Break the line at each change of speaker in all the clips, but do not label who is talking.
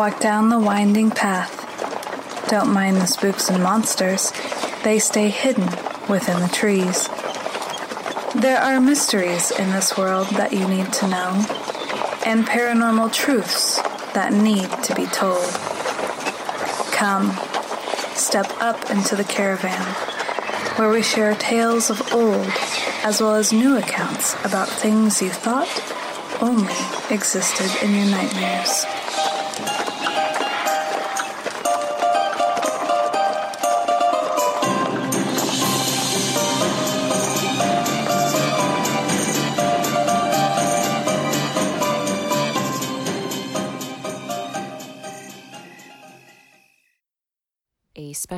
Walk down the winding path. Don't mind the spooks and monsters, they stay hidden within the trees. There are mysteries in this world that you need to know, and paranormal truths that need to be told. Come, step up into the caravan, where we share tales of old as well as new accounts about things you thought only existed in your nightmares.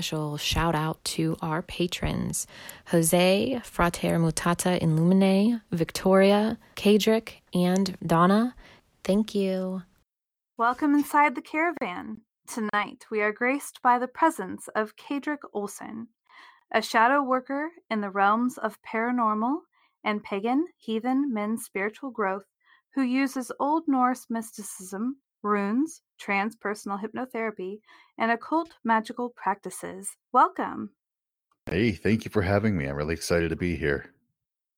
Special shout out to our patrons Jose, Frater Mutata in Lumine, Victoria, Kaedrich, and Donna. Thank you.
Welcome inside the caravan. Tonight we are graced by the presence of Kaedrich Olsen, a shadow worker in the realms of paranormal and pagan, heathen men's spiritual growth who uses Old Norse mysticism, runes, transpersonal hypnotherapy, and occult magical practices. Welcome.
Hey, thank you for having me. I'm really excited to be here.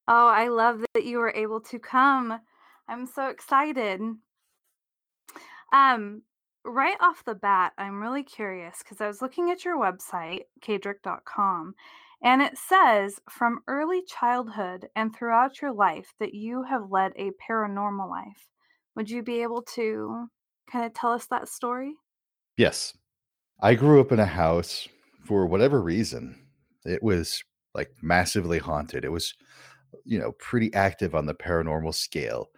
Oh, I love that you were able to come. I'm so excited. Um, right off the bat, I'm really curious because I was looking at your website, kaedrich.com, and it says from early childhood and throughout your life that you have led a paranormal life. Would you be able to kind of tell us that story?
Yes. I grew up in a house for whatever reason. It was like massively haunted. It was, you know, pretty active on the paranormal scale.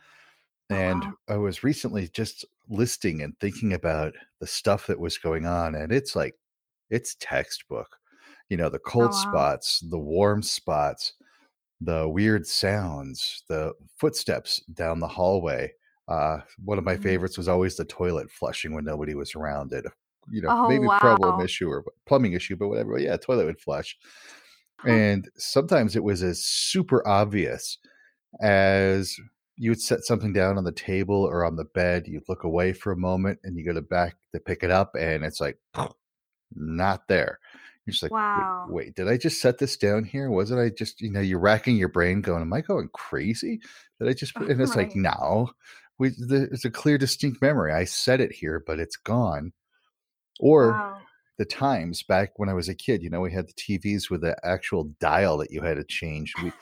And
wow.
I was recently just listing and thinking about the stuff that was going on. And it's like, it's textbook. You know, the
Oh,
cold
wow.
spots, the warm spots, the weird sounds, the footsteps down the hallway. Uh, one of my
Mhm.
favorites was always the toilet flushing when nobody was around it. You know,
Oh,
maybe problem issue or plumbing issue, but whatever. But yeah, toilet would flush.
Huh.
And sometimes it was as super obvious as you would set something down on the table or on the bed, you'd look away for a moment and you go to back to pick it up and it's like not there. You're just like, wait,
Wow.
wait, did I just set this down here? Wasn't I just, you know, you're racking your brain going, am I going crazy? Did I just put, and it's like,
Right.
no, we, the, it's a clear, distinct memory. I said it here, but it's gone. Or
Wow.
the times back when I was a kid, you know, we had the TVs with the actual dial that you had to change. We,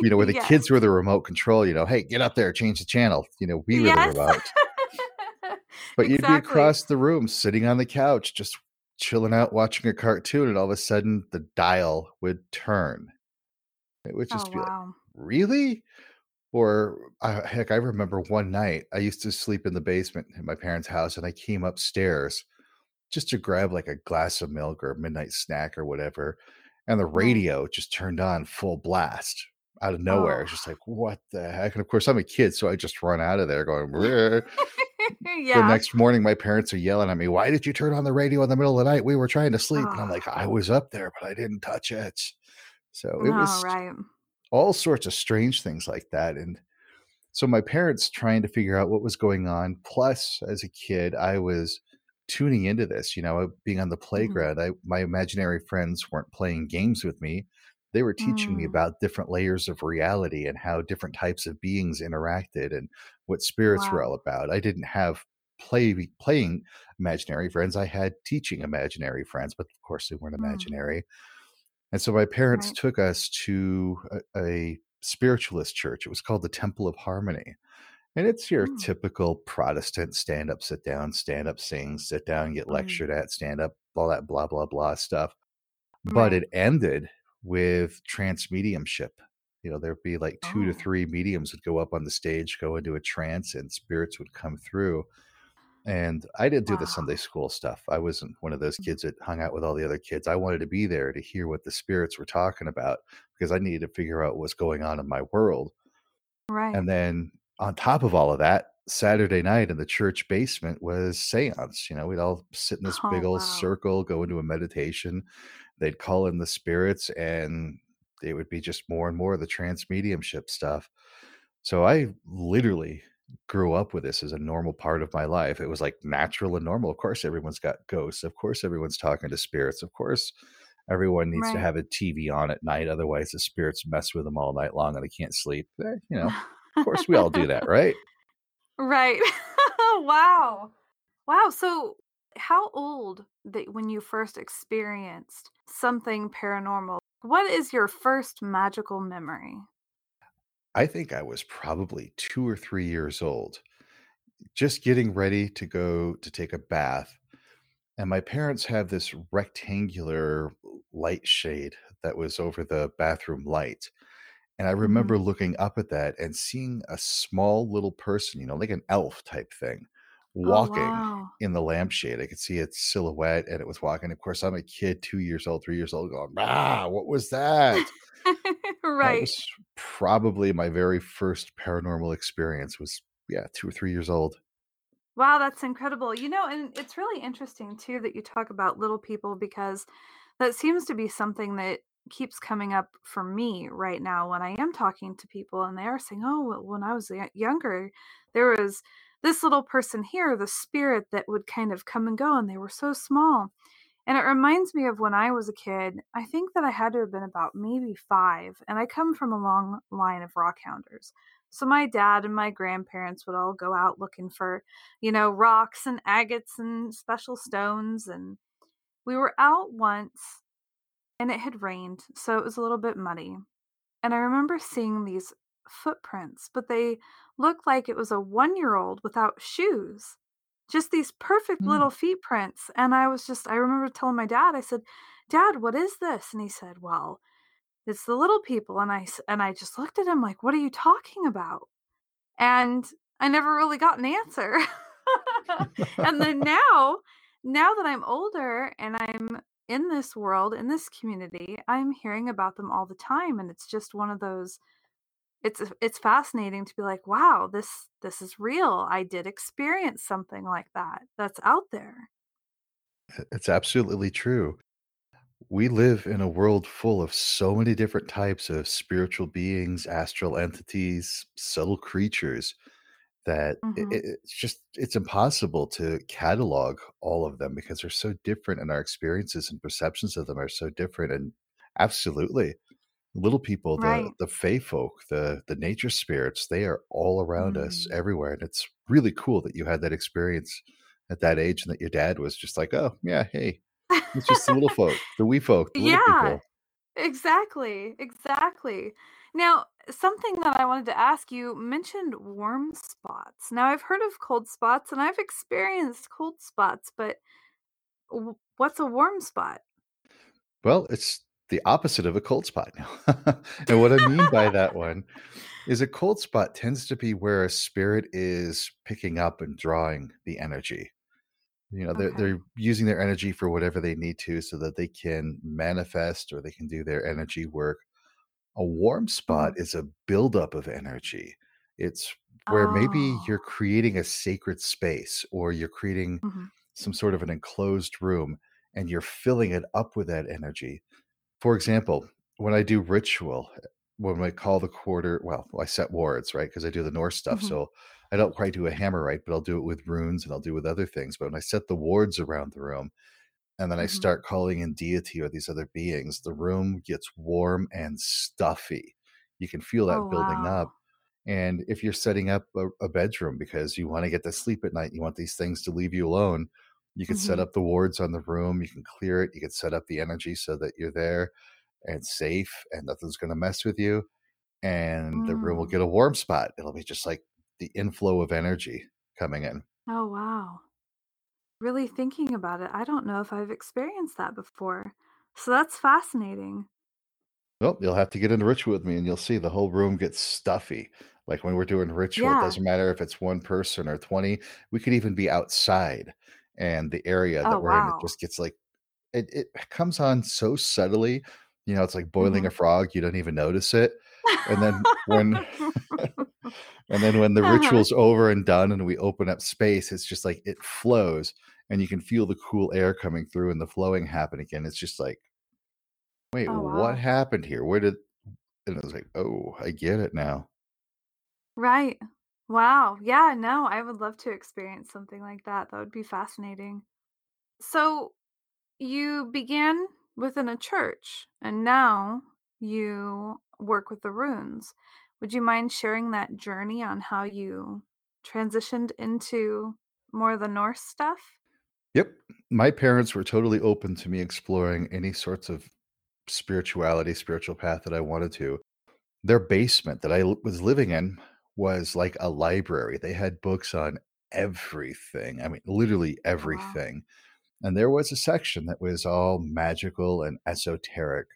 you know, where the
Yes.
kids were the remote control, you know, hey, get up there, change the channel. You know, we were the
Yes.
remote. But you'd be across the room sitting on the couch, just chilling out watching a cartoon, and all of a sudden the dial would turn. It would
Oh,
just be like, really? Or uh, heck, I remember one night I used to sleep in the basement in my parents' house, and I came upstairs just to grab like a glass of milk or a midnight snack or whatever. And the radio just turned on full blast out of nowhere.
Oh.
It's just like, what the heck? And of course, I'm a kid, so I just run out of there going, "Bleh." the next morning, my parents are yelling at me, Why did you turn on the radio in the middle of the night? We were trying to sleep. And I'm
Oh.
like, I was up there, but I didn't touch it. So it
All
was
right.
All sorts of strange things like that. And so my parents trying to figure out what was going on. Plus, as a kid, I was tuning into this, you know, being on the
Mhm.
playground. I my imaginary friends weren't playing games with me. They were teaching me
Mm.
about different layers of reality and how different types of beings interacted and what spirits were all about. I didn't have play playing imaginary friends. I had teaching imaginary friends, but of course they weren't
Mm.
And so my parents
Right.
took us to a, a spiritualist church. It was called the Temple of Harmony. And it's your
Mm.
typical Protestant stand up, sit down, stand up, sing, sit down, get
Mm.
lectured at, stand up, all that blah, blah, blah stuff. But
Right.
it ended with trance mediumship. You know, there'd be like two to
Oh.
three mediums would go up on the stage, go into a trance, and spirits would come through. And I didn't do the Sunday school stuff. I wasn't one of those
Mm.
kids that hung out with all the other kids. I wanted to be there to hear what the spirits were talking about because I needed to figure out what's going on in my world.
Right.
And then on top of all of that, Saturday night in the church basement was seance. You know, we'd all sit in this big
Oh,
old
wow.
circle, go into a meditation. They'd call in the spirits, and it would be just more and more of the trance mediumship stuff. So I literally grew up with this as a normal part of my life. It was like natural and normal. Of course, everyone's got ghosts. Of course, everyone's talking to spirits. Of course, everyone needs to have a TV on at night. Otherwise, the spirits mess with them all night long and they can't sleep. Eh, you know, of course, we all do that, right?
Right. wow. Wow. So, how old that when you first experienced something paranormal? What is your first magical memory?
I think I was probably two or three years old, just getting ready to go to take a bath. And my parents have this rectangular light shade that was over the bathroom light. And I
hmm
remember looking up at that and seeing a small little person, you know, like an elf type thing,
Oh,
walking
wow.
in the lampshade. I could see its silhouette and it was walking. Of course, I'm a kid, two years old, three years old, going, ah, what was that?
Right.
probably my very first paranormal experience was, yeah, two or three years old.
Wow, that's incredible. You know, and it's really interesting too that you talk about little people because that seems to be something that keeps coming up for me right now when I am talking to people and they are saying, "Oh, well, when I was younger, there was this little person here, the spirit that would kind of come and go and they were so small." And it reminds me of when I was a kid. I think that I had to have been about maybe 5, and I come from a long line of rock hounders. So my dad and my grandparents would all go out looking for, you know, rocks and agates and special stones and we were out once and it had rained, so it was a little bit muddy. And I remember seeing these footprints, but they looked like it was a one-year-old without shoes. Just these perfect
Hmm.
little feet prints. And I was just I remember telling my dad, I said, "Dad, what is this?" And he said, "Well, it's the little people." And I and I just looked at him like, "What are you talking about?" And I never really got an answer. and then now, now that I'm older and I'm in this world, in this community, I'm hearing about them all the time and it's just one of those it's it's fascinating to be like, "Wow, this this is real. I did experience something like that. That's out there."
It's absolutely true. We live in a world full of so many different types of spiritual beings, astral entities, subtle creatures that
Mhm.
it- it's just it's impossible to catalog all of them because they're so different and our experiences and perceptions of them are so different and absolutely little people the
Right.
the fey folk the the nature spirits they are all around us
Mm.
everywhere and it's really cool that you had that experience at that age and that your dad was just like oh yeah hey it's just the little folk the wee folk the little
Yeah,
people
exactly, exactly. Now, something that I wanted to ask you mentioned warm spots. Now, I've heard of cold spots and I've experienced cold spots, but what's a warm spot?
well it's the opposite of a cold spot now and what i mean by that one is a cold spot tends to be where a spirit is picking up and drawing the energy you know they're,
Okay.
they're using their energy for whatever they need to so that they can manifest or they can do their energy work a warm spot
Mhm.
is a buildup of energy it's where maybe
Oh.
you're creating a sacred space or you're creating
Mhm.
some sort of an enclosed room and you're filling it up with that energy for example when i do ritual when I call the quarter well i set wards right because i do the norse stuff
Mhm.
so i don't quite do a hammer rite but i'll do it with runes and i'll do it with other things but when i set the wards around the room and then I
Mhm.
start calling in deity or these other beings, the room gets warm and stuffy. You can feel
Oh,
that building up. And if you're setting up a, a bedroom because you want to get to sleep at night, you want these things to leave you alone, you could set
Mhm.
up the wards on the room, you can clear it, you could set up the energy so that you're there and safe and nothing's going to mess with you. And the room will
Mm.
get a warm spot. It'll be just like the inflow of energy coming in.
Oh, wow. Really thinking about it, I don't know if I've experienced that before. So that's fascinating.
Well, you'll have to get into ritual with me and you'll see the whole room gets stuffy. Like when we're doing ritual, it doesn't matter if it's one person or 20. We could even be outside and the area
Oh,
that we're in, it just gets like it, it comes on so subtly. You know, it's like boiling
Mhm.
a frog, you don't even notice it. And then when and then when the
Uh-huh.
ritual's over and done and we open up space, it's just like it flows and you can feel the cool air coming through and the flowing happen again. It's just like, wait,
Oh,
what happened here? Where did and I was like, "Oh, I get it now."
Right. Wow. Yeah, no, I would love to experience something like that. That would be fascinating. So, you began within a church and now you work with the runes. Would you mind sharing that journey on how you transitioned into more of the Norse stuff?
Yep. My parents were totally open to me exploring any sorts of spirituality, spiritual path that I wanted to. Their basement that I was living in was like a library. They had books on everything. I mean, literally
Oh, wow.
everything. And there was a section that was all magical and esoteric.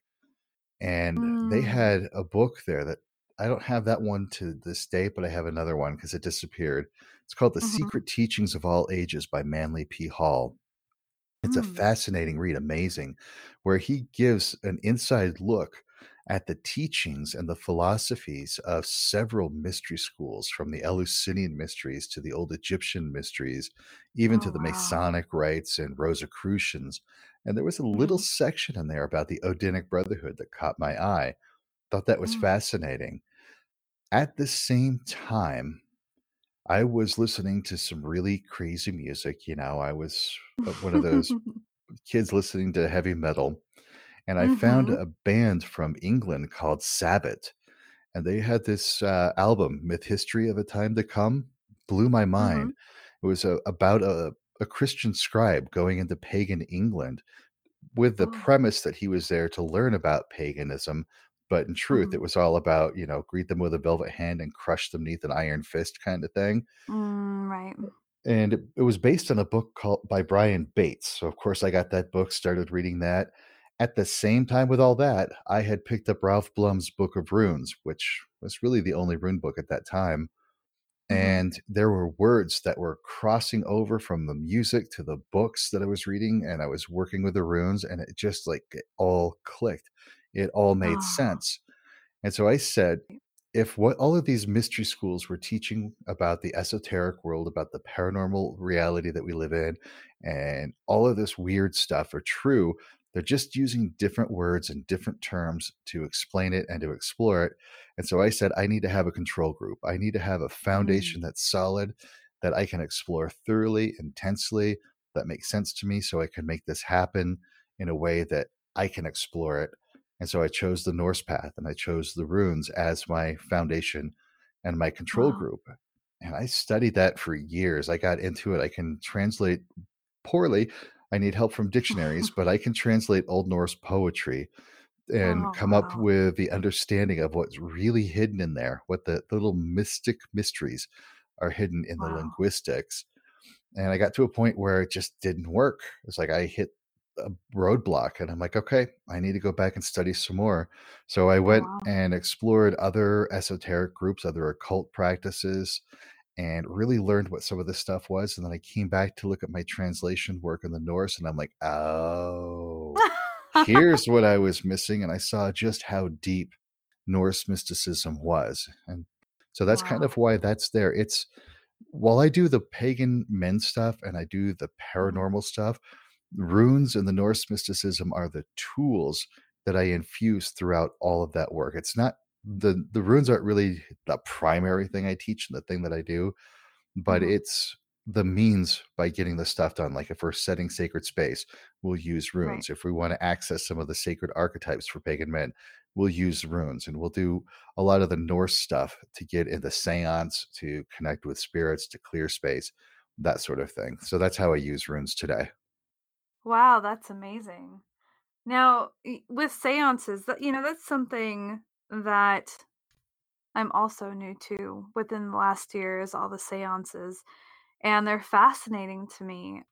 And they
Mm.
had a book there that I don't have that one to this day, but I have another one because it disappeared. It's called The
Mhm.
Secret Teachings of All Ages by Manly P. Hall. It's a
Mm.
fascinating read, amazing, where he gives an inside look at the teachings and the philosophies of several mystery schools, from the Eleusinian mysteries to the old Egyptian mysteries, even to
Oh,
the
wow.
Masonic rites and Rosicrucians. And there was a little
Mhm.
section in there about the Odinic Brotherhood that caught my eye. Thought that was
Mm.
fascinating. At the same time, I was listening to some really crazy music. You know, I was uh, one of those kids listening to heavy metal, and I found
Mhm.
a band from England called Sabbat, and they had this uh, album, Myth History of a Time to Come, blew my mind.
Mhm.
It was a, about a, a Christian scribe going into pagan England with the
Oh.
premise that he was there to learn about paganism. But in truth,
Mhm.
it was all about, you know, greet them with a velvet hand and crush them neath an iron fist kind of thing
Mm, right.
and it, it was based on a book called by Brian Bates. So of course I got that book, started reading that. At the same time with all that, I had picked up Ralph Blum's Book of Runes, which was really the only rune book at that time.
Mhm.
And there were words that were crossing over from the music to the books that I was reading, and I was working with the runes, and it just like it all clicked. It all made
Oh.
sense. And so I said, if what all of these mystery schools were teaching about the esoteric world, about the paranormal reality that we live in, and all of this weird stuff are true, they're just using different words and different terms to explain it and to explore it. And so I said, I need to have a control group. I need to have a
Mm.
foundation that's solid, that I can explore thoroughly, intensely, that makes sense to me, so I can make this happen in a way that I can explore it and so I chose the Norse path and I chose the runes as my foundation and my control
Wow.
group. And I studied that for years. I got into it. I can translate poorly. I need help from dictionaries, but I can translate Old Norse poetry and
Oh,
come up
wow.
with the understanding of what's really hidden in there, what the, the little mystic mysteries are hidden in the linguistics and I got to a point where it just didn't work. It's like I hit a roadblock and I'm like, okay, I need to go back and study some more. So I
Oh,
went
wow.
and explored other esoteric groups, other occult practices, and really learned what some of this stuff was. And then I came back to look at my translation work in the Norse and I'm like, oh, here's what I was missing. And I saw just how deep Norse mysticism was. And so that's kind of why that's there. It's while I do the pagan men stuff and I do the paranormal stuff, runes and the Norse mysticism are the tools that I infuse throughout all of that work. It's not the the runes aren't really the primary thing I teach and the thing that I do, but
Mhm.
it's the means by getting the stuff done. Like if we're setting sacred space, we'll use
Right.
runes. If we want to access some of the sacred archetypes for pagan men, we'll use runes and we'll do a lot of the Norse stuff to get into seance, to connect with spirits, to clear space, that sort of thing. So that's how I use runes today.
Wow, that's amazing. Now, with seances, you know, that's something that I'm also new to within the last year is all the seances, and they're fascinating to me.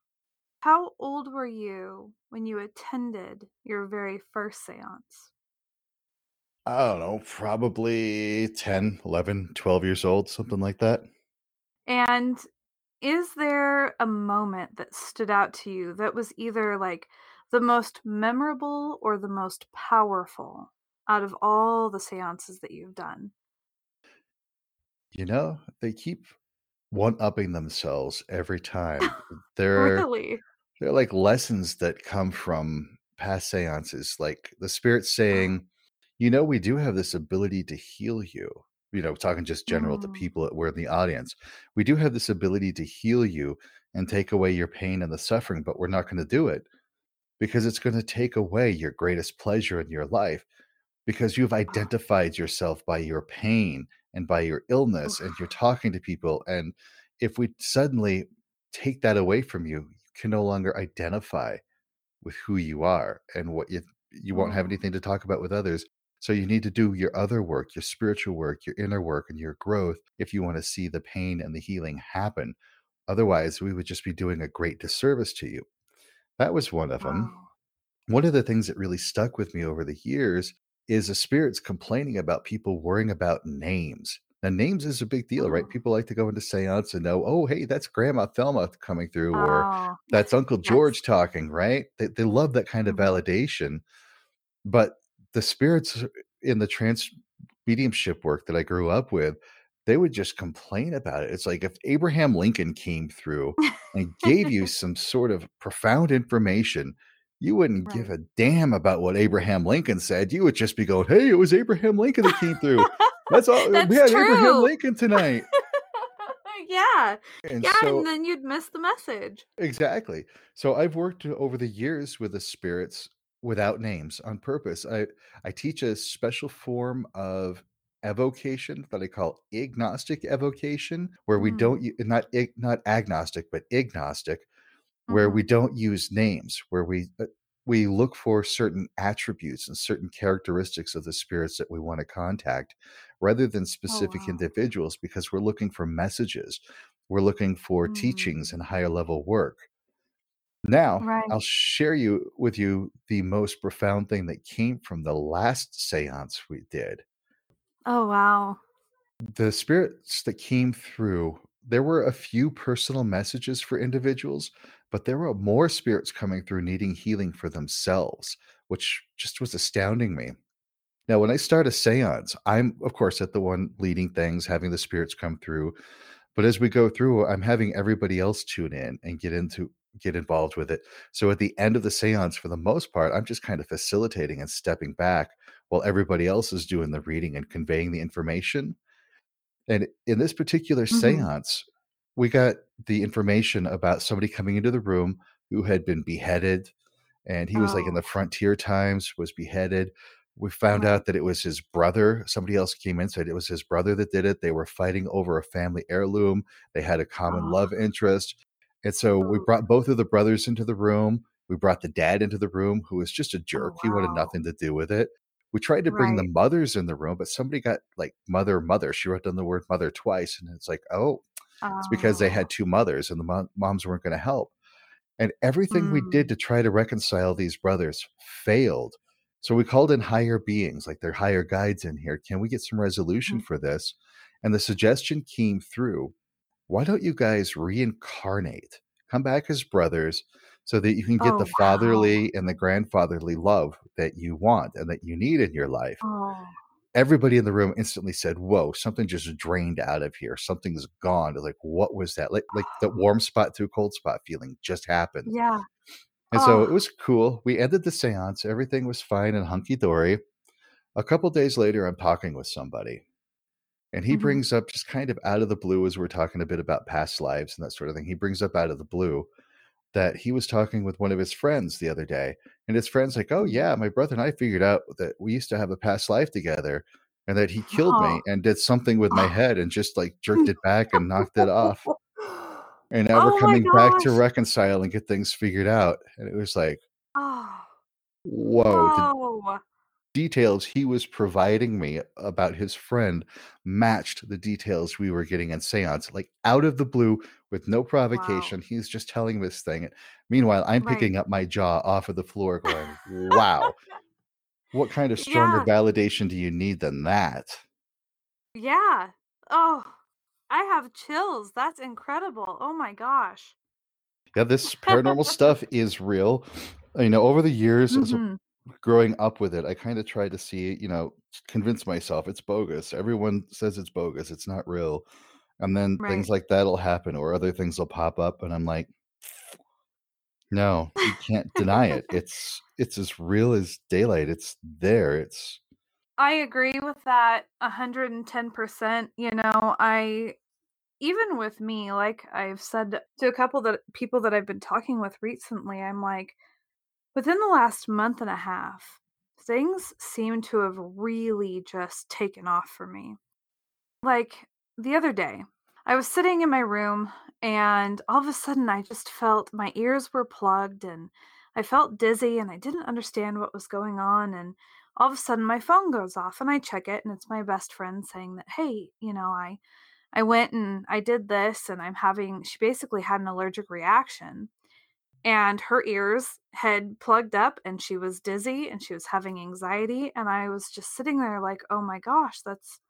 How old were you when you attended your very first seance?
I don't know, probably 10, 11, 12 years old, something like that.
And is there a moment that stood out to you that was either like the most memorable or the most powerful out of all the seances that you've done?
You know, they keep one upping themselves every time. They're
Really?
They're like lessons that come from past seances, like the spirit
Oh,
saying, "You know, we do have this ability to heal you." you know, talking just general to
Mm.
people that were in the audience. We do have this ability to heal you and take away your pain and the suffering, but we're not going to do it because it's going to take away your greatest pleasure in your life because you've identified yourself by your pain and by your illness and you're talking to people and if we suddenly take that away from you you can no longer identify with who you are and what you you won't have
Mm.
anything to talk about with others. So you need to do your other work your spiritual work your inner work and your growth if you want to see the pain and the healing happen. Otherwise we would just be doing a great disservice to you. That was one of them
Wow.
one of the things that really stuck with me over the years is the spirits complaining about people worrying about names. Now, names is a big deal, right?
Oh.
People like to go into seance and know, oh, hey, that's Grandma Thelma coming through, or
Oh.
that's Uncle
Yes.
George talking, right? They, they love that kind of
Mhm.
validation. But the spirits in the trance mediumship work that I grew up with, they would just complain about it. It's like if Abraham Lincoln came through and gave you some sort of profound information, you wouldn't give a damn about what Abraham Lincoln said. You would just be going, "Hey, it was Abraham Lincoln that came through. That's all.
That's
we had Abraham. Lincoln tonight."
yeah.
And
Yeah,
so
and then you'd miss the message.
Exactly. So I've worked over the years with the spirits without names on purpose. I I teach a special form of evocation that I call agnostic evocation, where we
Mm.
don't not not agnostic but agnostic, where
Mhm.
we don't use names, where we uh, we look for certain attributes and certain characteristics of the spirits that we want to contact rather than
Oh,
specific
wow.
individuals because we're looking for messages. We're looking for teachings
Mm.
and higher level work. Now,
Right.
I'll share you with you the most profound thing that came from the last séance we did.
Oh, wow.
The spirits that came through, there were a few personal messages for individuals, but there were more spirits coming through needing healing for themselves, which just was astounding me. Now, when I start a séance, I'm of course at the one leading things, having the spirits come through. But as we go through, I'm having everybody else tune in and get into get involved with it. So at the end of the séance, for the most part, I'm just kind of facilitating and stepping back while everybody else is doing the reading and conveying the information. And in this particular
Mhm.
séance, we got the information about somebody coming into the room who had been beheaded and he was like in
Oh.
the frontier times was beheaded we found
Right.
out that it was his brother somebody else came in said it was his brother that did it they were fighting over a family heirloom they had a common
Oh.
love interest and so we brought both of the brothers into the room we brought the dad into the room who was just a
Oh,
jerk he wanted nothing to do with it we tried to bring the mothers in the room but somebody got like mother mother she wrote down the word mother twice and it's like oh it's because they had two mothers and the mo- moms weren't going to help and everything we did
Mm.
to try to reconcile these brothers failed. So we called in higher beings, like their higher guides in here. Can we get some resolution
Mhm.
for this? And the suggestion came through why don't you guys reincarnate? Come back as brothers so that you can get
Oh,
the
wow.
fatherly and the grandfatherly love that you want and that you need in your life.
Oh.
Everybody in the room instantly said, Whoa, something just drained out of here. Something's gone. Like, what was that? Like, like the warm spot to a cold spot feeling just happened.
Yeah.
And so it
Oh.
was cool. We ended the seance. Everything was fine and hunky dory. A couple days later, I'm talking with somebody, and he
Mhm.
brings up just kind of out of the blue as we're talking a bit about past lives and that sort of thing. He brings up out of the blue that he was talking with one of his friends the other day, and his friend's like, "Oh yeah, my brother and I figured out that we used to have a past life together, and that he killed
Oh.
me and did something with my head and just like jerked it back and knocked it off." And now we're
Oh
coming back to reconcile and get things figured out. And it was like,
Oh.
Whoa. Details he was providing me about his friend matched the details we were getting in seance like out of the blue with no
Wow.
provocation he's just telling this thing meanwhile i'm
Right.
picking up my jaw off of the floor going wow what kind of stronger
Yeah.
validation do you need than that
Yeah. Oh, I have chills. That's incredible. Oh my gosh.
yeah this paranormal stuff is real you know over the years as a.
Mm-hmm.
Growing up with it, I kind of tried to see, you know, convince myself it's bogus. Everyone says it's bogus, it's not real. And then
Right.
things like that'll happen or other things will pop up and I'm like, no, you can't deny it. It's it's as real as daylight. It's there. It's
I agree with that 110%. You know, I even with me, like I've said to a couple that people that I've been talking with recently, I'm like within the last month and a half, things seem to have really just taken off for me. Like the other day, I was sitting in my room and all of a sudden I just felt my ears were plugged and I felt dizzy and I didn't understand what was going on and all of a sudden my phone goes off and I check it and it's my best friend saying that hey, you know, I I went and I did this and I'm having she basically had an allergic reaction and her ears had plugged up and she was dizzy and she was having anxiety and I was just sitting there like, "Oh my gosh, that's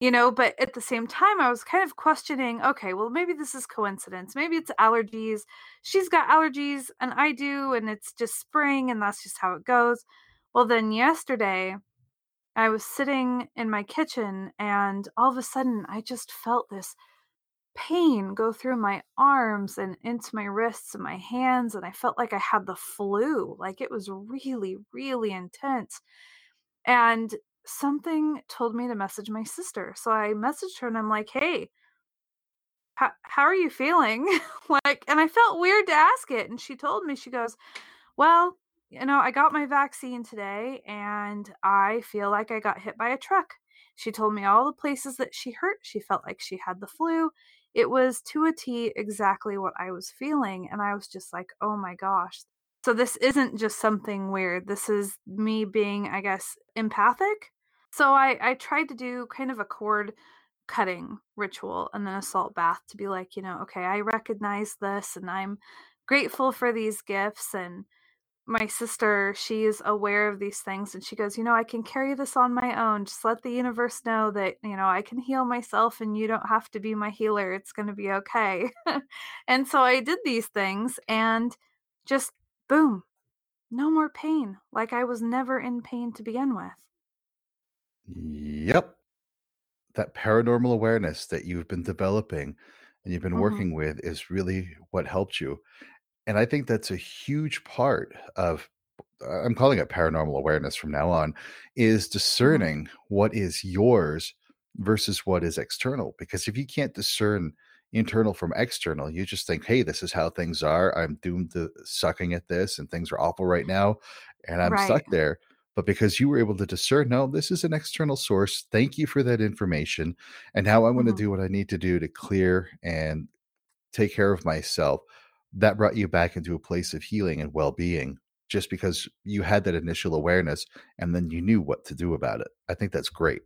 you know, but at the same time, I was kind of questioning okay, well, maybe this is coincidence. Maybe it's allergies. She's got allergies and I do, and it's just spring and that's just how it goes. Well, then yesterday, I was sitting in my kitchen and all of a sudden I just felt this pain go through my arms and into my wrists and my hands. And I felt like I had the flu. Like it was really, really intense. And something told me to message my sister. So I messaged her and I'm like, hey, how, how are you feeling? like, and I felt weird to ask it. And she told me, she goes, well, you know, I got my vaccine today and I feel like I got hit by a truck. She told me all the places that she hurt. She felt like she had the flu. It was to a T exactly what I was feeling. And I was just like, oh my gosh, so this isn't just something weird. This is me being, I guess, empathic. So I I tried to do kind of a cord cutting ritual and then a salt bath to be like, you know, okay, I recognize this and I'm grateful for these gifts and my sister, she's aware of these things and she goes, You know, I can carry this on my own. Just let the universe know that, you know, I can heal myself and you don't have to be my healer. It's going to be okay. and so I did these things and just boom, no more pain. Like I was never in pain to begin with.
Yep. That paranormal awareness that you've been developing and you've been
Mhm.
working with is really what helped you. And I think that's a huge part of I'm calling it paranormal awareness from now on is
Mhm.
discerning what is yours versus what is external because if you can't discern internal from external you just think hey this is how things are. I'm doomed to sucking at this and things are awful right now and i'm
Right.
stuck there. But because you were able to discern no this is an external source. Thank you for that information and now i'm going to do what i need to do to clear and take care of myself that brought you back into a place of healing and well-being just because you had that initial awareness and then you knew what to do about it i think that's great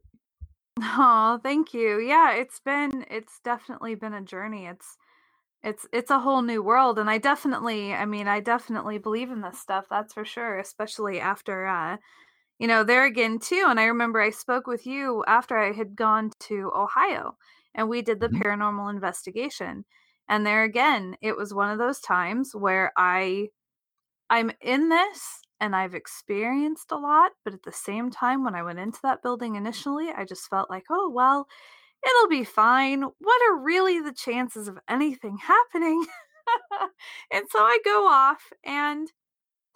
Oh, thank you. Yeah, it's been it's definitely been a journey. It's it's it's a whole new world and I definitely I mean, I definitely believe in this stuff. That's for sure, especially after uh you know, there again too, and I remember I spoke with you after I had gone to Ohio and we did the
Mhm.
paranormal investigation. And there again, it was one of those times where I I'm in this and I've experienced a lot, but at the same time when I went into that building initially, I just felt like, "Oh, well, it'll be fine. What are really the chances of anything happening?" and so I go off and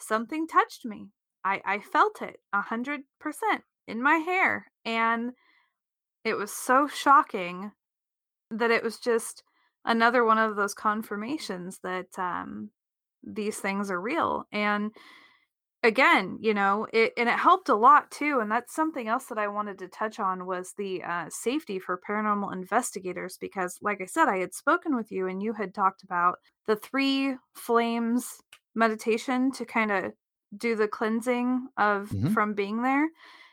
something touched me. I I felt it a 100% in my hair and it was so shocking that it was just another one of those confirmations that um these things are real and again you know it and it helped a lot too and that's something else that i wanted to touch on was the uh, safety for paranormal investigators because like i said i had spoken with you and you had talked about the three flames meditation to kind of do the cleansing of
Mhm.
from being there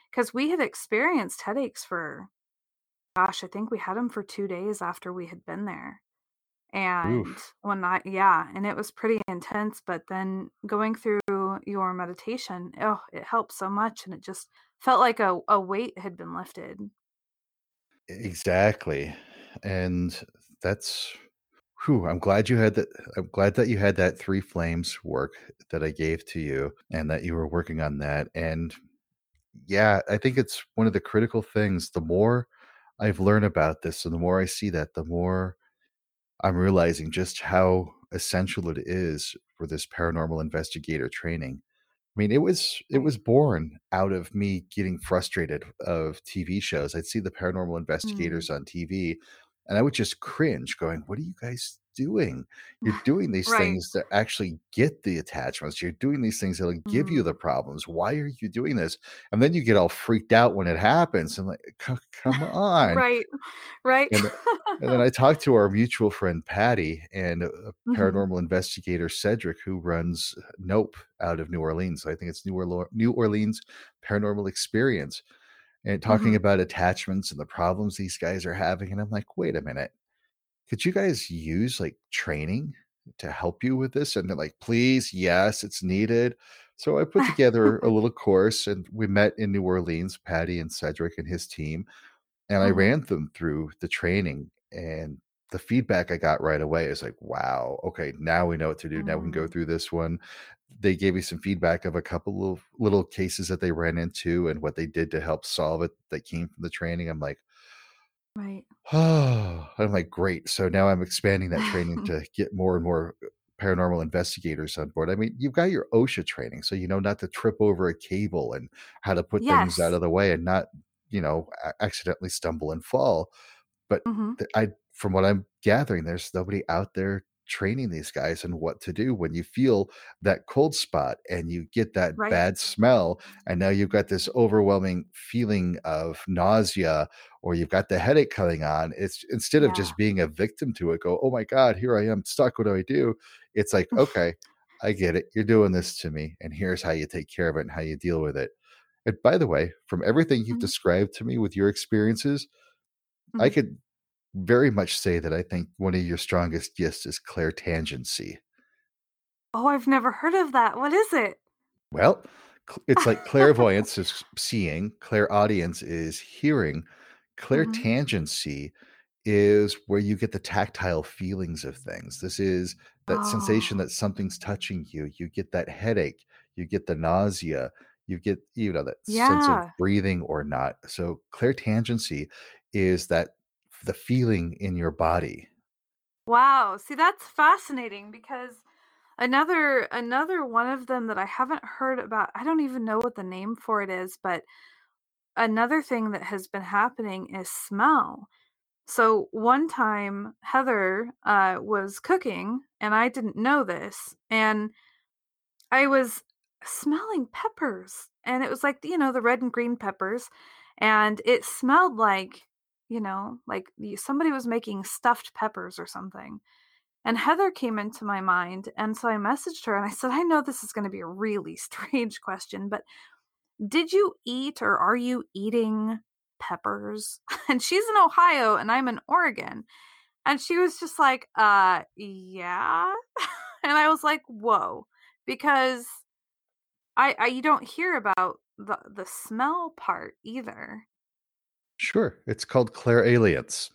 because we had experienced headaches for gosh i think we had them for two days after we had been there and
Oof.
when I yeah, and it was pretty intense, but then going through your meditation, oh, it helped so much and it just felt like a, a weight had been lifted.
Exactly. And that's whew, I'm glad you had that I'm glad that you had that 3 flames work that I gave to you and that you were working on that. And yeah, I think it's one of the critical things. The more I've learned about this and the more I see that, the more I'm realizing just how essential it is for this paranormal investigator training I mean, it was it was born out of me getting frustrated of TV shows. I'd see the paranormal
Mm.
investigators on TV, and I would just cringe, going, "What are you guys doing? You're doing these
Right.
things to actually get the attachments. You're doing these things that'll give you the problems. Why are you doing this?" And then you get all freaked out when it happens. I'm like, come on."
Right. Right.
And and then I talked to our mutual friend Patty and
Mhm.
paranormal investigator, Cedric, who runs Nope out of New Orleans. I think it's New Orlo New Orleans Paranormal Experience, and talking
Mhm.
about attachments and the problems these guys are having, and I'm like, "Wait a minute. Could you guys use, like, training to help you with this?" And they're like, "Please, yes, it's needed." So I put together a little course, and we met in New Orleans, Patty and Cedric and his team, and I
Mhm.
ran them through the training, and the feedback I got right away is like, "Wow, okay, now we know what to do. Now we can go
Mm.
through this one." They gave me some feedback of a couple of little cases that they ran into and what they did to help solve it that came from the training. I'm like
Right.
Oh, I'm like, "Great." So now I'm expanding that training to get more and more, uh, paranormal investigators on board. I mean, you've got your OSHA training, so you know not to trip over a cable and how to put things out of the way and not, you know, accidentally stumble and fall. But
Mhm.
the I from what I'm gathering, there's nobody out there training these guys and what to do when you feel that cold spot and you get that
Right.
bad smell, and now you've got this overwhelming feeling of nausea, or you've got the headache coming on. It's instead of just being a victim to it, go, "Oh my god, here I am stuck. What do I do?" It's like, "Okay, I get it. You're doing this to me, and here's how you take care of it and how you deal with it." And by the way, from everything you've
Mhm.
described to me with your experiences, I
Mhm.
could very much say that I think one of your strongest gifts is clairtangency.
Oh, I've never heard of that. What is it?
Well, it's like clairvoyance is seeing, clairaudience is hearing,
Mhm.
clairtangency is where you get the tactile feelings of things. This is that sensation
Oh.
that something's touching you. You get that headache, you get the nausea, you get, you know, that yeah. sense of breathing or not. So clairtangency is that the feeling in your body.
Wow. See, that's fascinating because another another one of them that I haven't heard about, I don't even know what the name for it is, but another thing that has been happening is smell. So one time Heather uh, was cooking and I didn't know this, and I was smelling peppers, and it was like you know the red and green peppers, and it smelled like you know like somebody was making stuffed peppers or something. And Heather came into my mind, and so I messaged her and I said, I know this is going to be a really strange question, but did you eat or are you eating peppers? And she's in Ohio and I'm in Oregon. And she was just like, uh, yeah. and I was like, whoa, because I, I you don't hear about the the smell part either.
Sure, it's called clairalience.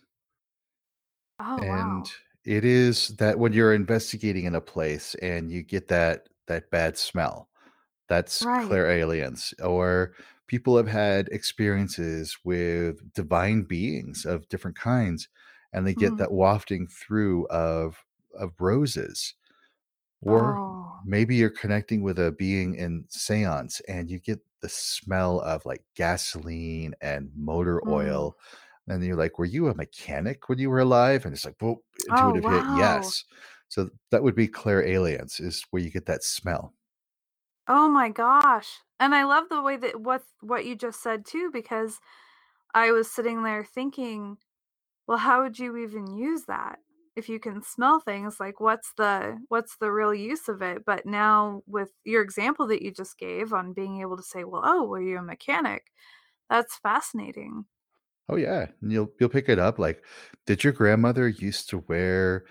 Oh
And
wow.
it is that when you're investigating in a place and you get that that bad smell, that's
Right.
clairalience. Or people have had experiences with divine beings of different kinds, and they get
Mhm.
that wafting through of of roses. Or
Oh.
maybe you're connecting with a being in seance and you get the smell of like gasoline and motor
Mm.
oil. And you're like, were you a mechanic when you were alive? And it's like, well,
Oh
intuitive hit, yes. So that would be clairalience, is where you get that smell.
Oh my gosh. And I love the way that what what you just said too because I was sitting there thinking, well how would you even use that? If you can smell things like what's the what's the real use of it? But now with your example that you just gave on being able to say, well, oh, were you a mechanic? That's fascinating.
Oh yeah, and you'll you'll pick it up. Like, did your grandmother used to wear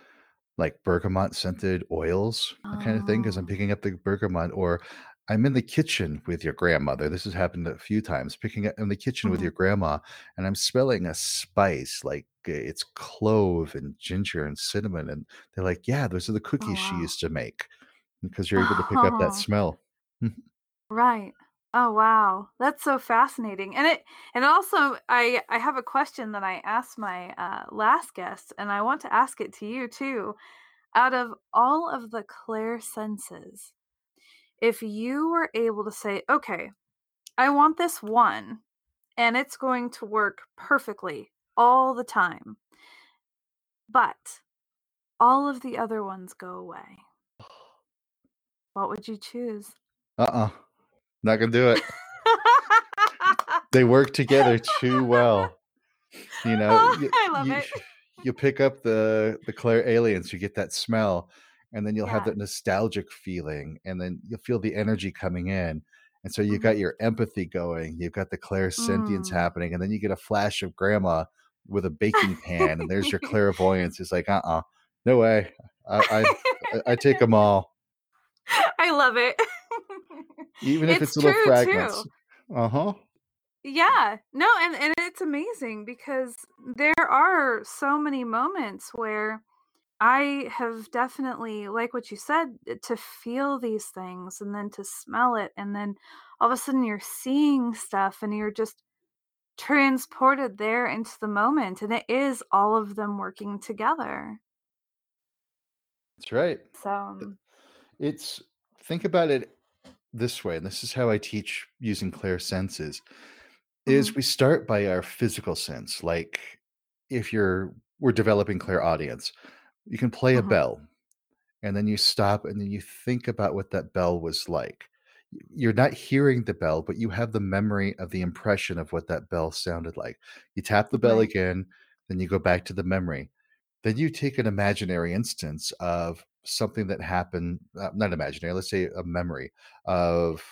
like bergamot scented oils, that kind of thing? Because I'm
Oh.
picking up the bergamot, or I'm in the kitchen with your grandmother. This has happened a few times. Picking up in the kitchen with
mhm.
your grandma, and I'm smelling a spice like uh, it's clove and ginger and cinnamon, and they're like, "Yeah, those are the
Oh
cookies she used to make," because you're able to pick up that smell.
Right. Oh, wow. That's so fascinating. And it and also I I have a question that I asked my uh last guest and I want to ask it to you too. Out of all of the clair senses, if you were able to say, okay, I want this one, and it's going to work perfectly all the time, but all of the other ones go away. What would you choose?
Uh uh-uh. uh. Not going to do it. they work together too well. You know,
Oh,
you,
I love
you,
it.
you pick up the the clairalience, you get that smell, and then you'll have that nostalgic feeling, and then you'll feel the energy coming in. And so you
Mhm.
got your empathy going, you've got the clairsentience
Mm.
happening, and then you get a flash of grandma with a baking pan, and there's your clairvoyance. It's like, uh uh no way. I, I, I take them all,
I love it.
even if
It's
it's little fragments.
too.
Uh huh.
Yeah, no, and and it's amazing because there are so many moments where I have definitely, like what you said, eh, to feel these things and then to smell it, and then all of a sudden you're seeing stuff and you're just transported there into the moment, and it is all of them working together.
That's right.
So, um,
It's think about it this way, and this is how I teach using clear senses. Is
mhm,
we start by our physical sense, like if you're we're developing clairaudience, you can play a
mhm,
bell, and then you stop, and then you think about what that bell was like. You're not hearing the bell, but you have the memory of the impression of what that bell sounded like. You tap the bell
right,
again, then you go back to the memory. Then you take an imaginary instance of something that happened, uh, not imaginary, let's say a memory of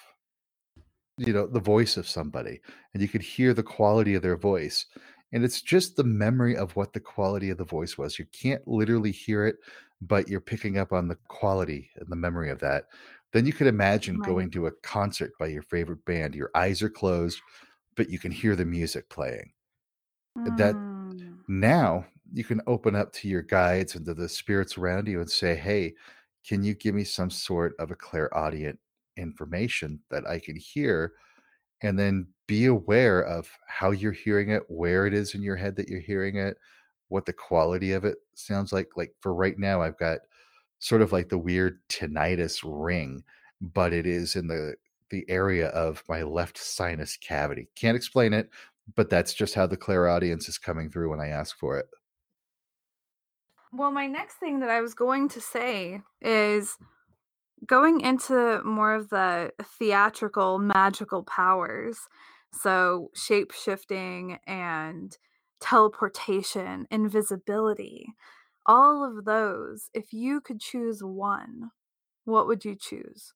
you know the voice of somebody and you could hear the quality of their voice and it's just the memory of what the quality of the voice was. You can't literally hear it but you're picking up on the quality and the memory of that. Then you could imagine
right.
going to a concert by your favorite band. Your eyes are closed but you can hear the music playing. That
Mm,
now you can open up to your guides and to the spirits around you and say hey can you give me some sort of a clairaudient information that i can hear and then be aware of how you're hearing it, where it is in your head that you're hearing it, what the quality of it sounds like. Like for right now, I've got sort of like the weird tinnitus ring, but it is in the the area of my left sinus cavity. Can't explain it, but that's just how the clairaudience is coming through when I ask for it.
Well, my next thing that I was going to say is going into more of the theatrical magical powers. So, shape shifting and teleportation, invisibility, all of those. If you could choose one, what would you choose?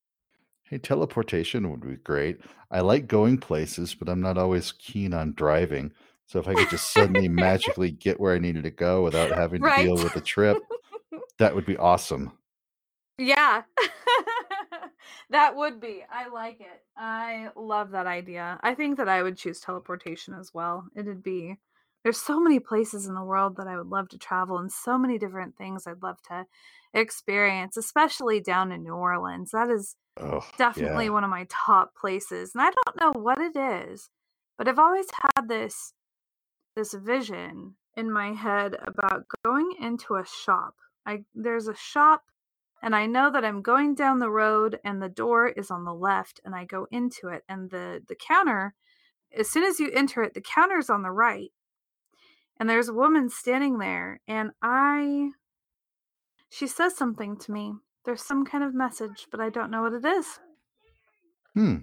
Hey, teleportation would be great. I like going places, but I'm not always keen on driving. So if I could just suddenly magically get where I needed to go without having to
right?
deal with a trip, that would be awesome.
Yeah. That would be. I like it. I love that idea. I think that I would choose teleportation as well. It'd be there's so many places in the world that I would love to travel and so many different things I'd love to experience, especially down in New Orleans. That is
Oh,
definitely
yeah.
one of my top places. And I don't know what it is, but I've always had this this vision in my head about going into a shop. I there's a shop and I know that I'm going down the road and the door is on the left and I go into it and the the counter as soon as you enter it the counter's on the right and there's a woman standing there and I she says something to me. There's some kind of message, but I don't know what it is.
Hmm.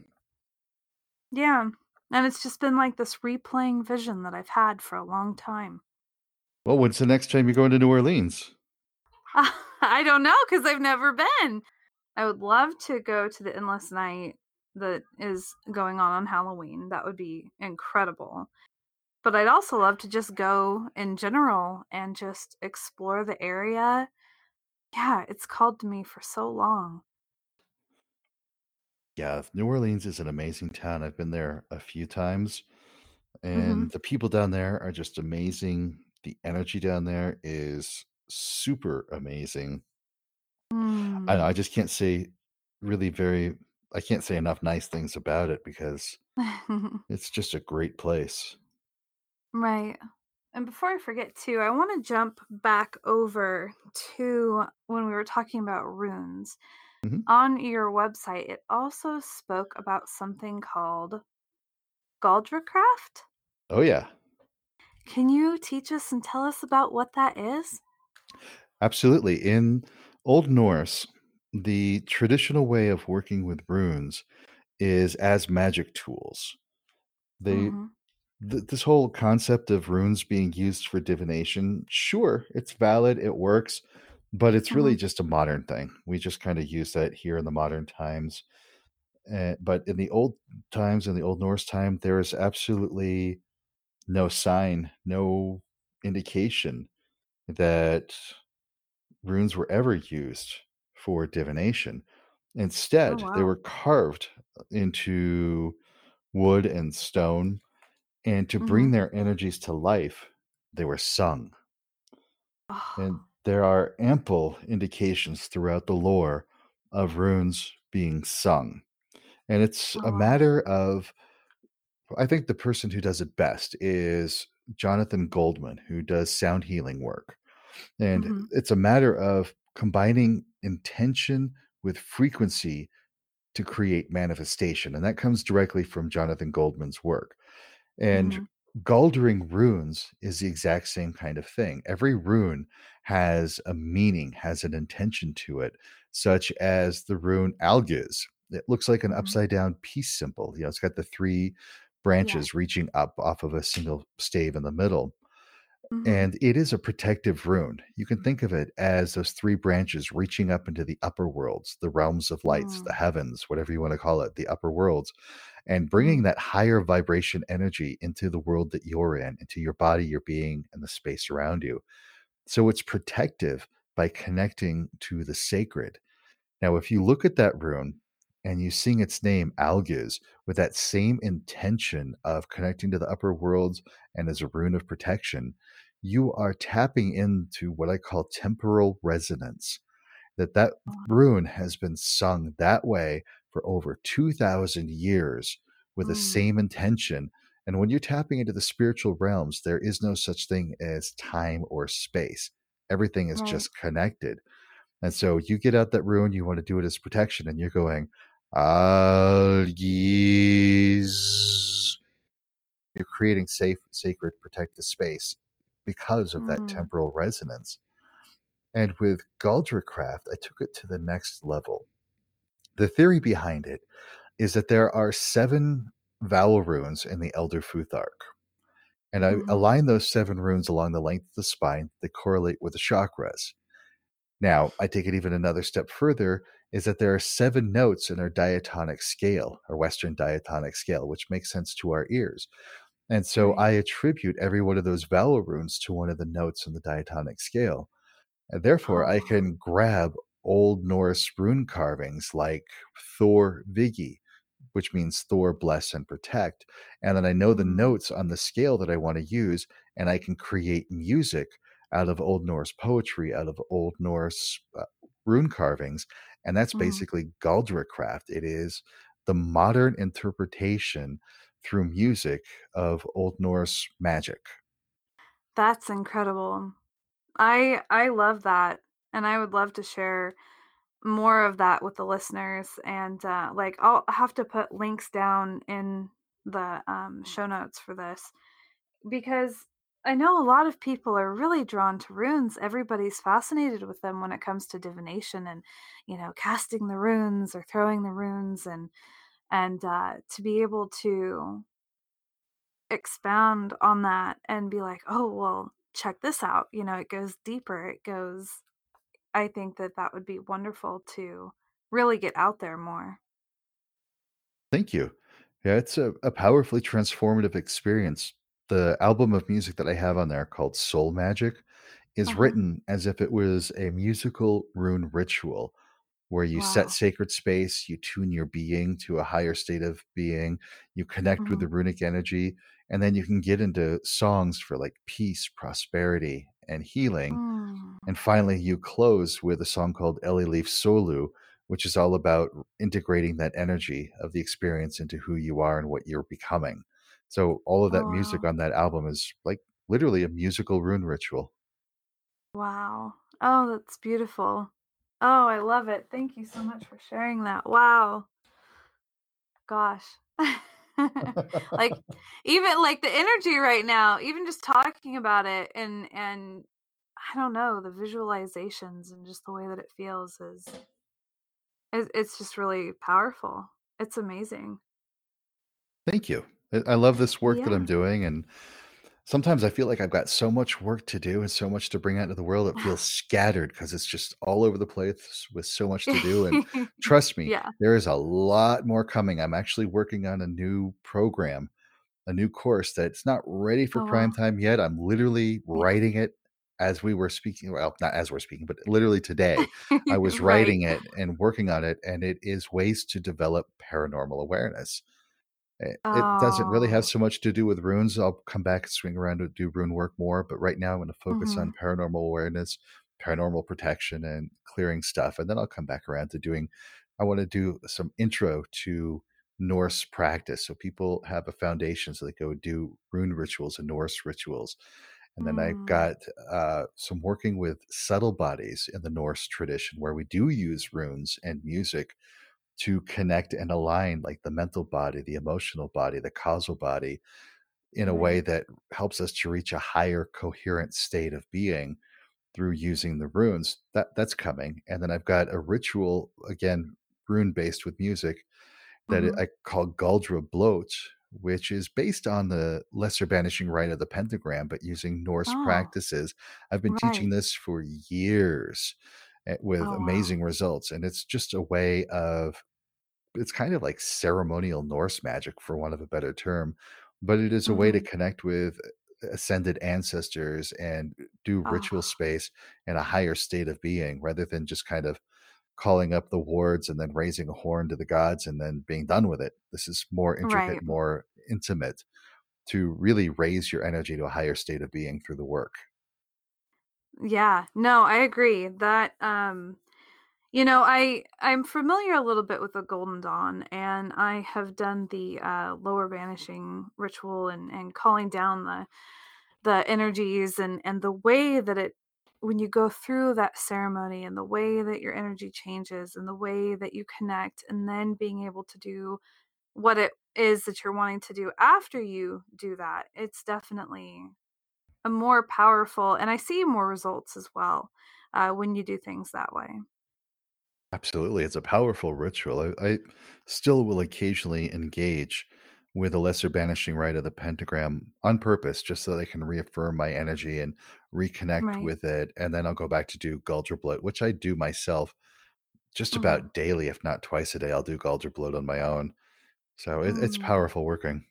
Yeah. And it's just been like this replaying vision that I've had for a long time.
Well, when's the next time you're going to New Orleans?
I don't know because I've never been. I would love to go to the Endless Night that is going on on Halloween. That would be incredible. But I'd also love to just go in general and just explore the area. Yeah, it's called to me for so long.
Yeah, New Orleans is an amazing town. I've been there a few times,
Mm-hmm.
and the people down there are just amazing. The energy down there is super amazing. I don't know,
Mm.
I just can't say really very I can't say enough nice things about it because it's just a great place.
right. And before I forget, too, I want to jump back over to when we were talking about runes mm-hmm. on your website, it also spoke about something called Galdracraft.
Oh, yeah.
Can you teach us and tell us about what that is?
Absolutely. In Old Norse, the traditional way of working with runes is as magic tools. They mm-hmm. th- this whole concept of runes being used for divination, sure, it's valid, it works, but it's mm-hmm. really just a modern thing. We just kind of use that here in the modern times. Uh, but in the old times, in the Old Norse time, there is absolutely no sign, no indication that runes were ever used for divination. Instead, oh, wow. they were carved into wood and stone, and to mm-hmm. bring their energies to life, they were sung. Oh. And there are ample indications throughout the lore of runes being sung. And it's oh. a matter of, I think the person who does it best is Jonathan Goldman, who does sound healing work. And mm-hmm. it's a matter of combining intention with frequency to create manifestation. And that comes directly from Jonathan Goldman's work. And mm-hmm. Galdering runes is the exact same kind of thing. Every rune has a meaning, has an intention to it, such as the rune Algiz. It looks like an mm-hmm. upside down peace symbol. You know, it's got the three branches yeah. reaching up off of a single stave in the middle. Mm-hmm. And it is a protective rune. You can think of it as those three branches reaching up into the upper worlds, the realms of lights, mm. the heavens, whatever you want to call it, the upper worlds, and bringing mm. that higher vibration energy into the world that you're in, into your body, your being, and the space around you. So it's protective by connecting to the sacred. Now, if you look at that rune and you sing its name, Algiz, with that same intention of connecting to the upper worlds and as a rune of protection, you are tapping into what I call temporal resonance. That that rune has been sung that way for over 2000 years with mm. the same intention. And when you're tapping into the spiritual realms, there is no such thing as time or space. Everything is right. just connected. And so you get out that rune, you want to do it as protection, and you're going, You're creating safe, sacred, protected space because of that mm-hmm. temporal resonance. And with Galdracraft, I took it to the next level. The theory behind it is that there are seven vowel runes in the Elder Futhark. And I mm-hmm. align those seven runes along the length of the spine that correlate with the chakras. Now, I take it even another step further is that there are seven notes in our diatonic scale, our Western diatonic scale, which makes sense to our ears. And so. I attribute every one of those vowel runes to one of the notes in the diatonic scale. And therefore, oh. I can grab Old Norse rune carvings like Thor Vigi, which means Thor bless and protect. And then I know the mm. notes on the scale that I want to use, and I can create music out of Old Norse poetry, out of Old Norse uh, rune carvings. And that's mm. basically Galdracraft. It is the modern interpretation through music of Old Norse magic.
That's incredible. I I love that and I would love to share more of that with the listeners and uh, like I'll have to put links down in the um, show notes for this because I know a lot of people are really drawn to runes. Everybody's fascinated with them when it comes to divination and you know casting the runes or throwing the runes and and uh, to be able to expound on that and be like, oh well, check this out. You know, it goes deeper. It goes. I think that that would be wonderful to really get out there more.
Thank you. Yeah, it's a, a powerfully transformative experience the album of music that I have on there called Soul Magic is uh-huh. written as if it was a musical rune ritual where you wow. set sacred space, you tune your being to a higher state of being, you connect mm-hmm. with the runic energy, and then you can get into songs for like peace, prosperity, and healing. Mm. And finally, you close with a song called Ellie Leaf Solu, which is all about integrating that energy of the experience into who you are and what you're becoming. So all of that music on that album is like literally a musical rune ritual.
Wow. Oh, that's beautiful. Oh, I love it. Thank you so much for sharing that. Wow. Gosh. like even like the energy right now, even just talking about it and and I don't know, the visualizations and just the way that it feels is it's just really powerful. It's amazing.
Thank you. I love this work that
Yeah.
I'm doing and sometimes I feel like I've got so much work to do and so much to bring out into the world. It feels scattered because it's just all over the place with so much to do. And trust me,
yeah.
there is a lot more coming. I'm actually working on a new program, a new course that's not ready for
Oh,
prime
wow.
time yet. I'm literally
Yeah.
writing it as we were speaking. Well, not as we're speaking, but literally today, I was
Right.
writing it and working on it. And it is ways to develop paranormal awareness. It, it doesn't really have
Oh.
so much to do with runes. I'll come back and swing around to do rune work more, but right now I'm going to focus on
Mhm.
paranormal awareness, paranormal protection, and clearing stuff. And then I'll come back around to doing, I want to do some intro to Norse practice. So people have a foundation so they go do rune rituals and Norse rituals. And then I've
Mm.
got uh, some working with subtle bodies in the Norse tradition where we do use runes and music to connect and align like the mental body, the emotional body, the causal body in a way that helps us to reach a higher coherent state of being through using the runes. That that's coming. And then I've got a ritual again rune based with music that
Mhm.
I call Galdra Bloat, which is based on the lesser banishing rite of the pentagram, but using Norse
Oh.
practices. I've been teaching this for years with
Oh, wow.
amazing results. And it's just a way of it's kind of like ceremonial Norse magic, for want of a better term, but it is a way to
Mhm.
connect with ascended ancestors and do ritual
Oh.
space in a higher state of being rather than just kind of calling up the wards and then raising a horn to the gods and then being done with it. This is more intricate,
Right.
more intimate to really raise your energy to a higher state of being through the work.
Yeah. No, I agree. That um you know, I I'm familiar a little bit with the Golden Dawn and I have done the uh lower banishing ritual and and calling down the the energies and and the way that it when you go through that ceremony and the way that your energy changes and the way that you connect and then being able to do what it is that you're wanting to do after you do that it's definitely a more powerful and i see more results as well uh, when you do things that way
Absolutely. It's a powerful ritual. I, I still will occasionally engage with a lesser banishing rite of the pentagram on purpose, just so that I can reaffirm my energy and reconnect
right
with it. And then I'll go back to do galdr which I do myself just
hmm
about daily, if not twice a day. I'll do galdr on my own. So it, it's
mm.
powerful working.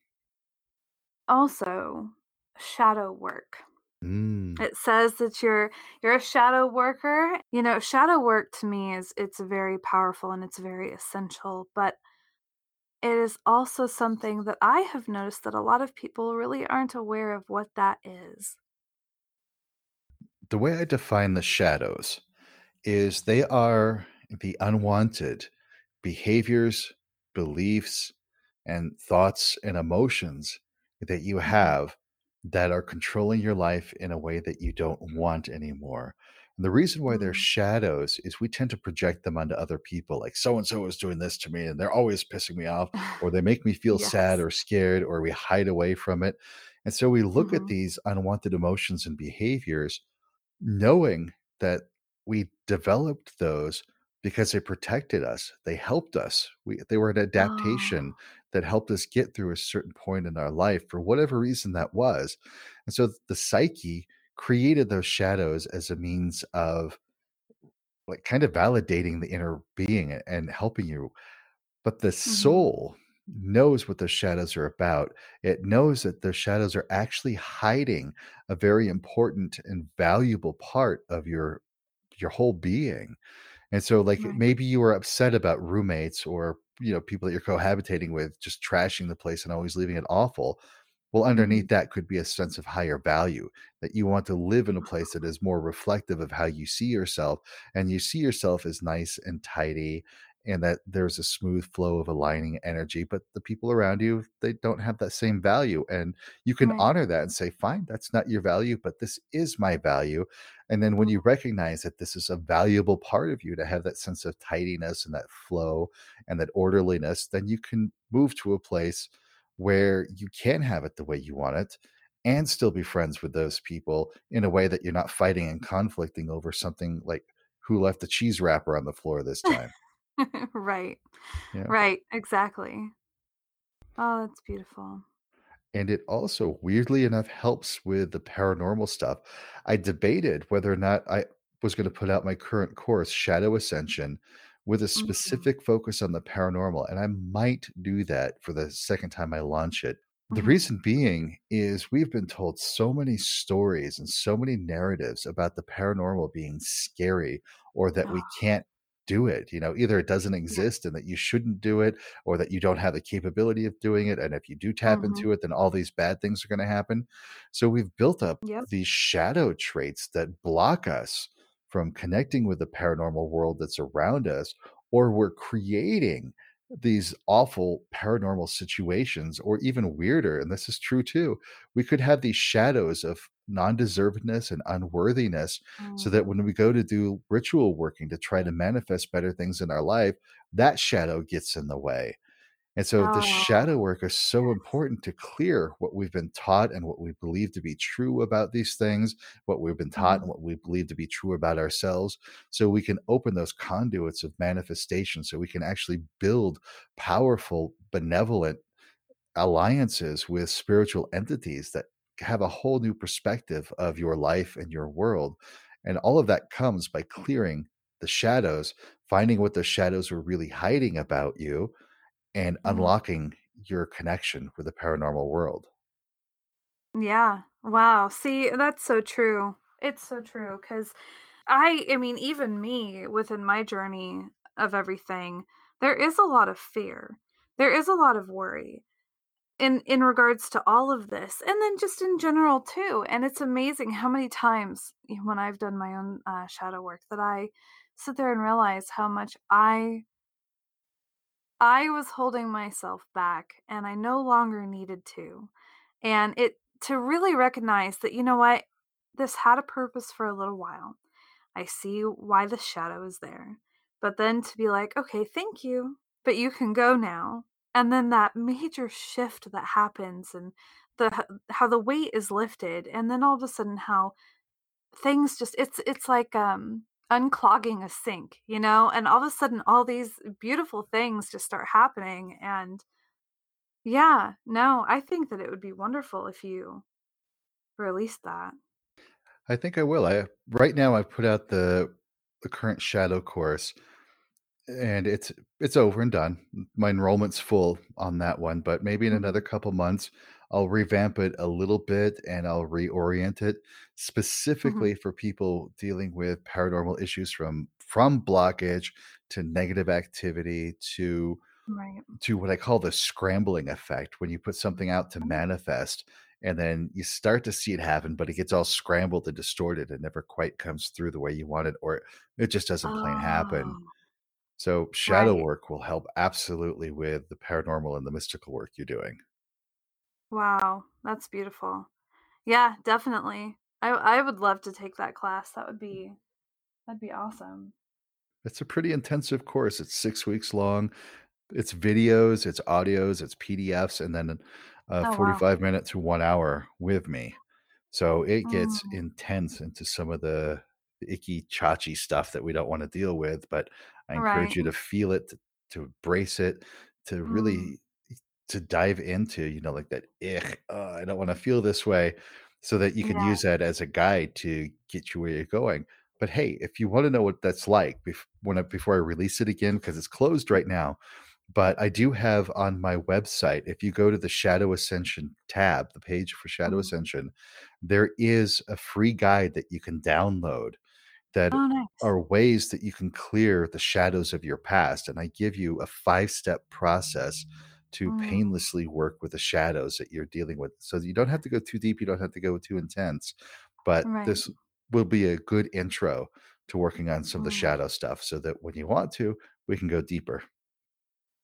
also shadow work.
Mm.
it says that you're you're a shadow worker. You know shadow work to me is it's very powerful and it's very essential but it is also something that i have noticed that a lot of people really aren't aware of what that is.
The way I define the shadows is they are the unwanted behaviors, beliefs, and thoughts and emotions that you
hmm
have that are controlling your life in a way that you don't want anymore. And the reason why they're
mm.
shadows is we tend to project them onto other people. Like so and so is doing this to me and they're always pissing me off, or they make me feel sad or scared, or we hide away from it. And so we look at
hmm
these unwanted emotions and behaviors knowing that we developed those because they protected us they helped us we, they were an
oh
adaptation that helped us get through a certain point in our life for whatever reason that was and so the psyche created those shadows as a means of like kind of validating the inner being and helping you but the
hmm
soul knows what those shadows are about. It knows that those shadows are actually hiding a very important and valuable part of your your whole being. And so like maybe you were upset about roommates or you know people that you're cohabitating with just trashing the place and always leaving it awful. Well,
hmm
underneath that could be a sense of higher value that you want to live in a place that is more reflective of how you see yourself and you see yourself as nice and tidy and that there's a smooth flow of aligning energy but the people around you they don't have that same value and you can
Right.
honor that and say fine that's not your value but this is my value and then when mm-hmm. you recognize that this is a valuable part of you to have that sense of tidiness and that flow and that orderliness then you can move to a place where you can have it the way you want it and still be friends with those people in a way that you're not fighting and conflicting over something like who left the cheese wrapper on the floor this time
right.
yeah
Right. Exactly. Oh, that's beautiful.
And it also, weirdly enough, helps with the paranormal stuff. I debated whether or not I was going to put out my current course, Shadow Ascension, with a
Mhm.
specific focus on the paranormal. And I might do that for the second time I launch it. The
Mhm.
reason being is we've been told so many stories and so many narratives about the paranormal being scary or that we can't do it. You know, either it doesn't exist and that you shouldn't do it, or that you don't have the capability of doing it. And if you do tap
Mhm.
into it, then all these bad things are going to happen. So we've built up
Yep.
these shadow traits that block us from connecting with the paranormal world that's around us, or we're creating these awful paranormal situations, or even weirder. And this is true too. We could have these shadows of non deservedness and unworthiness so that
Mm.
when we go to do ritual working to try to manifest better things in our life, that shadow gets in the way. And so the
Oh,
shadow work is so important to clear what we've been taught and what we believe to be true about these things, what we've been taught and
Mhm.
what we believe to be true about ourselves, so we can open those conduits of manifestation, so we can actually build powerful, benevolent alliances with spiritual entities that have a whole new perspective of your life and your world. And all of that comes by clearing the shadows, finding what the shadows were really hiding about you, and
Mhm.
unlocking your connection with the paranormal world.
Yeah. Wow. See, that's so true. It's so true because I I mean, even me within my journey of everything, there is a lot of fear. There is a lot of worry in in regards to all of this, and then just in general too. And it's amazing how many times when I've done my own uh, shadow work that I sit there and realize how much I I was holding myself back and I no longer needed to. And it to really recognize that, you know what, this had a purpose for a little while. I see why the shadow is there. But then to be like, okay, thank you, but you can go now. And then that major shift that happens and the how the weight is lifted and then all of a sudden how things just it's it's like um unclogging a sink, you know? And all of a sudden all these beautiful things just start happening and yeah, no, I think that it would be wonderful if you released that.
I think I will. I right now I've put out the the current shadow course and it's it's over and done. My enrollment's full on that one, but maybe in
Mhm,
another couple months I'll revamp it a little bit and I'll reorient it
mhm,
specifically for people dealing with paranormal issues from from blockage to negative activity to
right.
to what I call the scrambling effect when you put something out to
Oh.
manifest and then you start to see it happen, but it gets all scrambled and distorted. and never quite comes through the way you want it, or it just doesn't plain happen.
Oh,
So, shadow
right.
work will help absolutely with the paranormal and the mystical work you're doing.
Wow, that's beautiful. Yeah, definitely. I I would love to take that class. That would be that'd be awesome.
It's a pretty intensive course. It's six weeks long. It's videos, it's audios, it's PDFs, and then uh,
Oh, wow.
45 minute to one hour with me. So it gets
Mm,
intense into some of the icky, chachi stuff that we don't want to deal with. But I encourage
right.
you to feel it, to, to embrace it, to
Mm,
really to dive into, you know, like that, ich, uh, I don't want to feel this way, so that you can
yeah.
use that as a guide to get you where you're going. But hey, if you want to know what that's like, bef- when I, before I release it again, because it's closed right now, but I do have on my website, if you go to the Shadow Ascension tab, the page for Shadow
Mhm.
Ascension, there is a free guide that you can download that
Oh, nice.
are ways that you can clear the shadows of your past. And I give you a five step process to
Mm,
painlessly work with the shadows that you're dealing with. So you don't have to go too deep, you don't have to go too intense, but
right.
this will be a good intro to working on some of the
Mm,
shadow stuff so that when you want to, we can go deeper.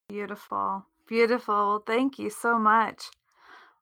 Beautiful. Beautiful. Thank you so much.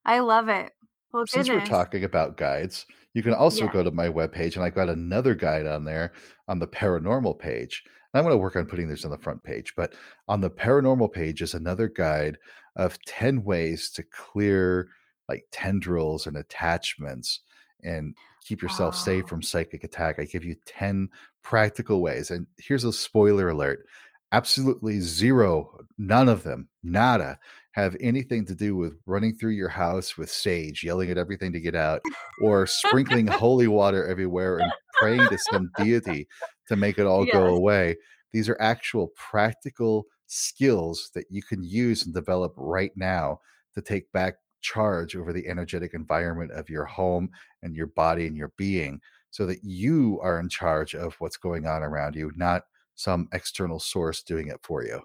I love it. Well,
Since we're
goodness.
talking about guides, you can also
Yeah.
go to my webpage, and I've got another guide on there on the paranormal page. And I'm going to work on putting this on the front page, but on the paranormal page is another guide of 10 ways to clear like tendrils and attachments and keep yourself safe
Wow.
from psychic attack. I give you 10 practical ways. And here's a spoiler alert absolutely zero, none of them, nada, have anything to do with running through your house with sage, yelling at everything to get out, or sprinkling holy water everywhere and praying to some deity to make it all go away. These are actual practical skills that you can use and develop right now to take back charge over the energetic environment of your home and your body and your being so that you are in charge of what's going on around you, not some external source doing it for you.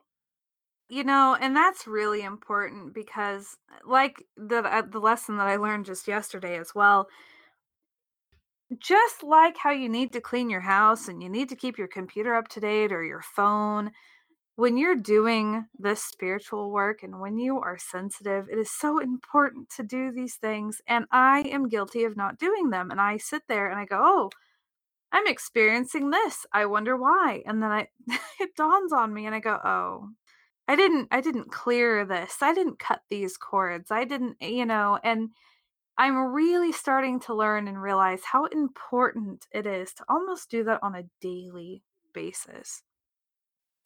You know, and that's really important because, like the uh, the lesson that I learned just yesterday as well. Just like how you need to clean your house and you need to keep your computer up to date or your phone, when you're doing this spiritual work and when you are sensitive, it is so important to do these things. And I am guilty of not doing them. And I sit there and I go, oh, I'm experiencing this. I wonder why. And then I it dawns on me and I go, "Oh, I didn't I didn't clear this. I didn't cut these cords. I didn't, eh, you know." And I'm really starting to learn and realize how important it is to almost do that on a daily basis.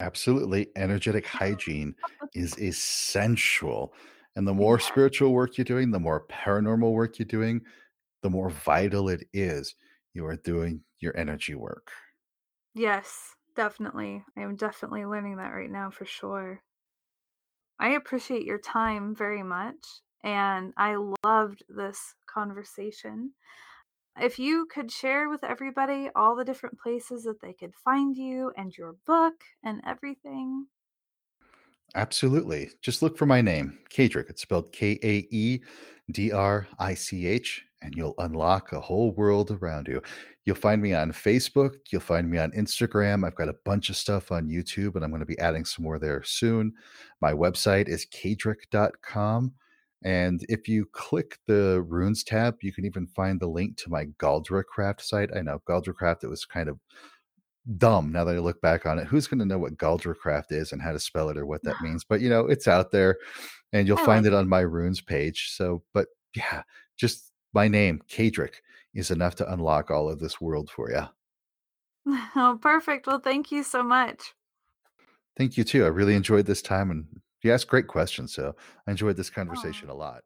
Absolutely. Energetic hygiene is essential. And the more spiritual work you're doing, the more paranormal work you're doing, the more vital it is you are doing your energy work.
Yes, definitely. I am definitely learning that right now for sure. I appreciate your time very much, and I loved this conversation. If you could share with everybody all the different places that they could find you and your book and everything.
Absolutely. Just look for my name, Kaedrich. It's spelled K A E D R I C H, and you'll unlock a whole world around you. You'll find me on Facebook. You'll find me on Instagram. I've got a bunch of stuff on YouTube, and I'm going to be adding some more there soon. My website is kaedrich.com. And if you click the runes tab, you can even find the link to my Galdra Craft site. I know Galdra Craft, it was kind of dumb now that I look back on it. Who's going to know what Galdracraft is and how to spell it or what that means? But you know, it's out there and you'll oh,
I
find it on my runes page. So, but yeah, just my name, Kaedrich, is enough to unlock all of this world for you.
Oh, perfect. Well, thank you so much.
Thank you too. I really enjoyed this time and you asked great questions. So I enjoyed this conversation a lot.